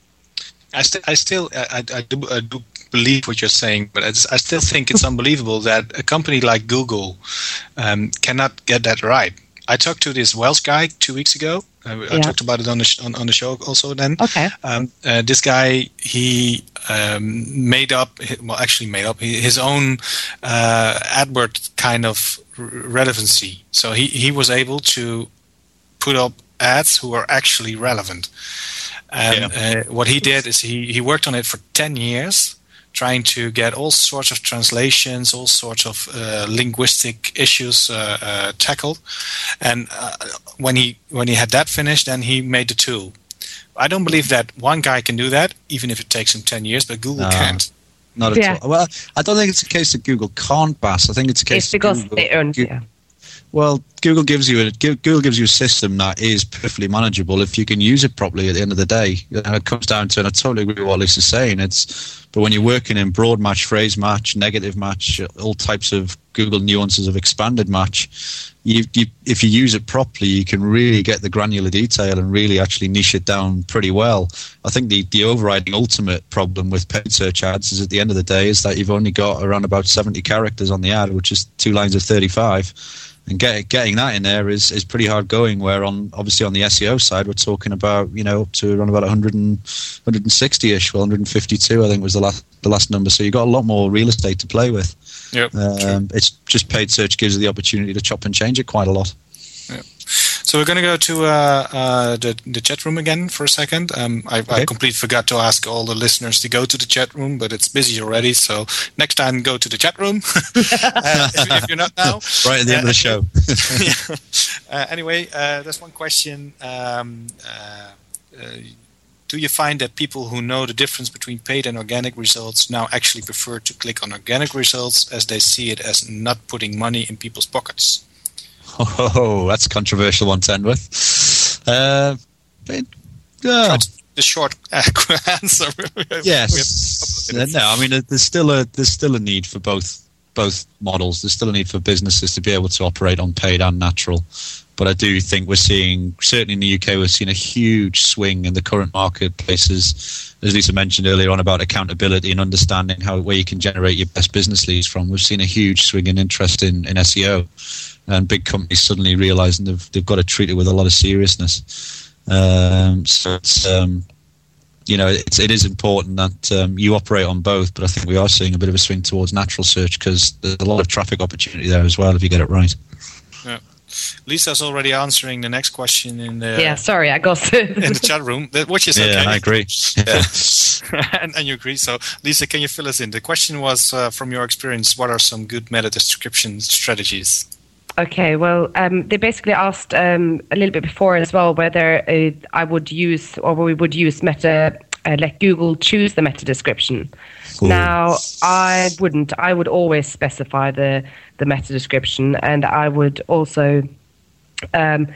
I, st- I still I, I, do, I do believe what you're saying, but I, I still think it's unbelievable that a company like Google um, cannot get that right. I talked to this Welsh guy two weeks ago. Uh, yeah. I talked about it on the sh- on, on, the show also. Then, okay. Um, uh, this guy he um, made up, well, actually made up his own uh, AdWord kind of relevancy. So he he was able to put up ads who are actually relevant. And yeah. uh, what he did is he, he worked on it for 10 years trying to get all sorts of translations, all sorts of uh, linguistic issues uh, uh, tackled. And uh, when he when he had that finished, then he made the tool. I don't believe that one guy can do that, even if it takes him ten years. But Google No. can't. Not at Yeah. all. Well, I don't think it's a case that Google can't pass. I think it's a case It's because Google, they earned. Goo- Yeah. Well, Google gives you a Google gives you a system that is perfectly manageable if you can use it properly. At the end of the day, and it comes down to, and I totally agree with what Lisa's saying. It's but when you're working in broad match, phrase match, negative match, all types of Google nuances of expanded match, you, you if you use it properly, you can really get the granular detail and really actually niche it down pretty well. I think the the overriding ultimate problem with paid search ads is at the end of the day is that you've only got around about 70 characters on the ad, which is two lines of 35 and get, getting that in there is, is pretty hard going. Where on obviously on the SEO side, we're talking about you know up to around about 100 and, 160 ish, well 152 I think was the last the last number. So you've got a lot more real estate to play with. Yep. Um, it's just paid search gives you the opportunity to chop and change it quite a lot. So we're going to go to uh, uh, the the chat room again for a second. Um, I, I completely forgot to ask all the listeners to go to the chat room, but it's busy already. So next time, go to the chat room (laughs) uh, if, if you're not (laughs) now. Right at the end of the show. (laughs) yeah. Uh, anyway, uh, there's one question. Um, uh, uh, do you find that people who know the difference between paid and organic results now actually prefer to click on organic results as they see it as not putting money in people's pockets? (laughs) Oh, that's a controversial one to end with. Uh, but, uh, the short (laughs) answer. Yes. (laughs) we have a couple of minutes. No, I mean uh, there's still a there's still a need for both both models. There's still a need for businesses to be able to operate on paid and natural. But I do think we're seeing certainly in the UK we're seeing a huge swing in the current marketplaces. As Lisa mentioned earlier on about accountability and understanding how where you can generate your best business leads from. We've seen a huge swing in interest in, in SEO and big companies suddenly realizing they've they've got to treat it with a lot of seriousness. Um, so it's um, you know, it's, it is important that um, you operate on both, but I think we are seeing a bit of a swing towards natural search because there's a lot of traffic opportunity there as well if you get it right. Yeah. Lisa's already answering the next question in the yeah. Sorry, I got. in the chat room, that- which is Yeah, okay. I agree. Yeah. (laughs) and, and you agree. So, Lisa, can you fill us in? The question was, uh, from your experience, what are some good meta description strategies? Okay, well, um, they basically asked um, a little bit before as well whether uh, I would use or we would use meta, uh, let Google choose the meta description. Now, I wouldn't. I would always specify the the meta description, and I would also um,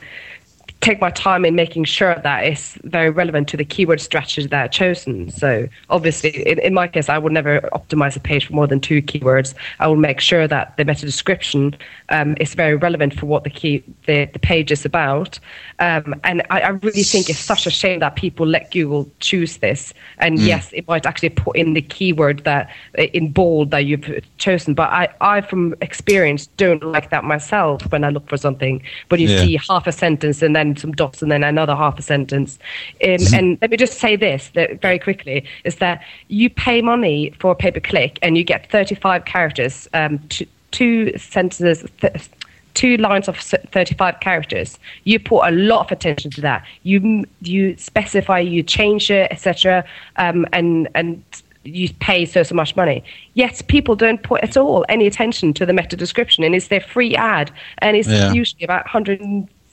take my time in making sure that it's very relevant to the keyword strategy that I've chosen. So obviously, in, in my case, I would never optimize a page for more than two keywords. I will make sure that the meta description um, is very relevant for what the key the, the page is about. Um, and I, I really think it's such a shame that people let Google choose this. And Mm. yes, it might actually put in the keyword that in bold that you've chosen. But I, I from experience, don't like that myself when I look for something. But you Yeah. see half a sentence and then some dots and then another half a sentence. Um, and let me just say this that very quickly is that you pay money for a pay per click and you get 35 characters, um, two, two sentences. Th- Two lines of 35 characters. You put a lot of attention to that. You you specify, you change it, etc. Um, and and you pay so so much money. Yet people don't put at all any attention to the meta description, and it's their free ad, and it's Yeah. usually about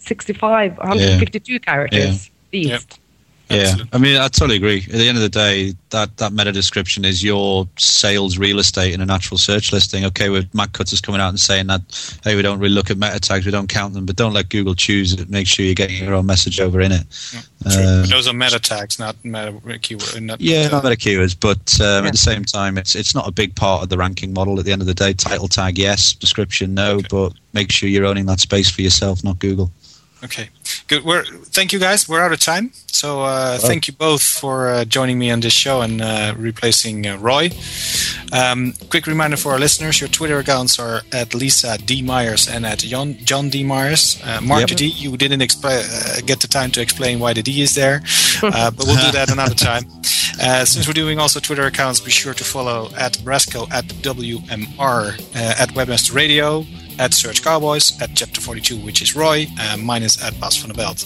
165, 152 characters least. Yeah, I mean, I totally agree. At the end of the day, that, that meta description is your sales real estate in a natural search listing. Okay, with Matt Cutts's coming out and saying that, hey, we don't really look at meta tags, we don't count them, but don't let Google choose it. Make sure you're getting your own message over in it. Uh, But those are meta tags, not meta keywords. Not, yeah, not meta keywords, but um, at the same time, it's it's not a big part of the ranking model. At the end of the day, title tag yes, description no, but make sure you're owning that space for yourself, not Google. Okay, good. We're thank you guys. We're out of time, so uh, Oh. thank you both for uh, joining me on this show and uh, replacing uh, Roy. Um, quick reminder for our listeners: your Twitter accounts are at Lisa D Myers and at John, John D Myers. Uh, Mark Yep. the D. You didn't expl- uh, get the time to explain why the D is there, (laughs) uh, but we'll do that another time. Uh, since we're doing also Twitter accounts, be sure to follow at Brasco at WMR uh, at Webmaster Radio. At Search Cowboys, at Chapter 42, which is Roy, uh, mine is at Bas van der Belt.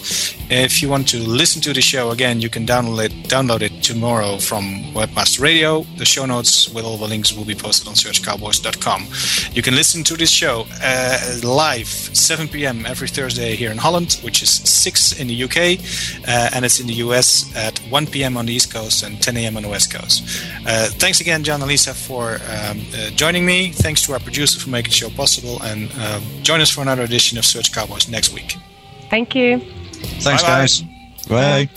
If you want to listen to the show again, you can download it, download it tomorrow from Webmaster Radio. The show notes with all the links will be posted on searchcowboys.com. You can listen to this show uh, live 7 p.m. every Thursday here in Holland, which is 6 in the UK, uh, and it's in the US at 1 p.m. on the East Coast and 10 a.m. on the West Coast. Uh, thanks again, John and Lisa, for um, uh, joining me. Thanks to our producer for making the show possible, and uh, join us for another edition of Search Cowboys next week. Thank you. Thanks, Bye-bye. guys. Bye.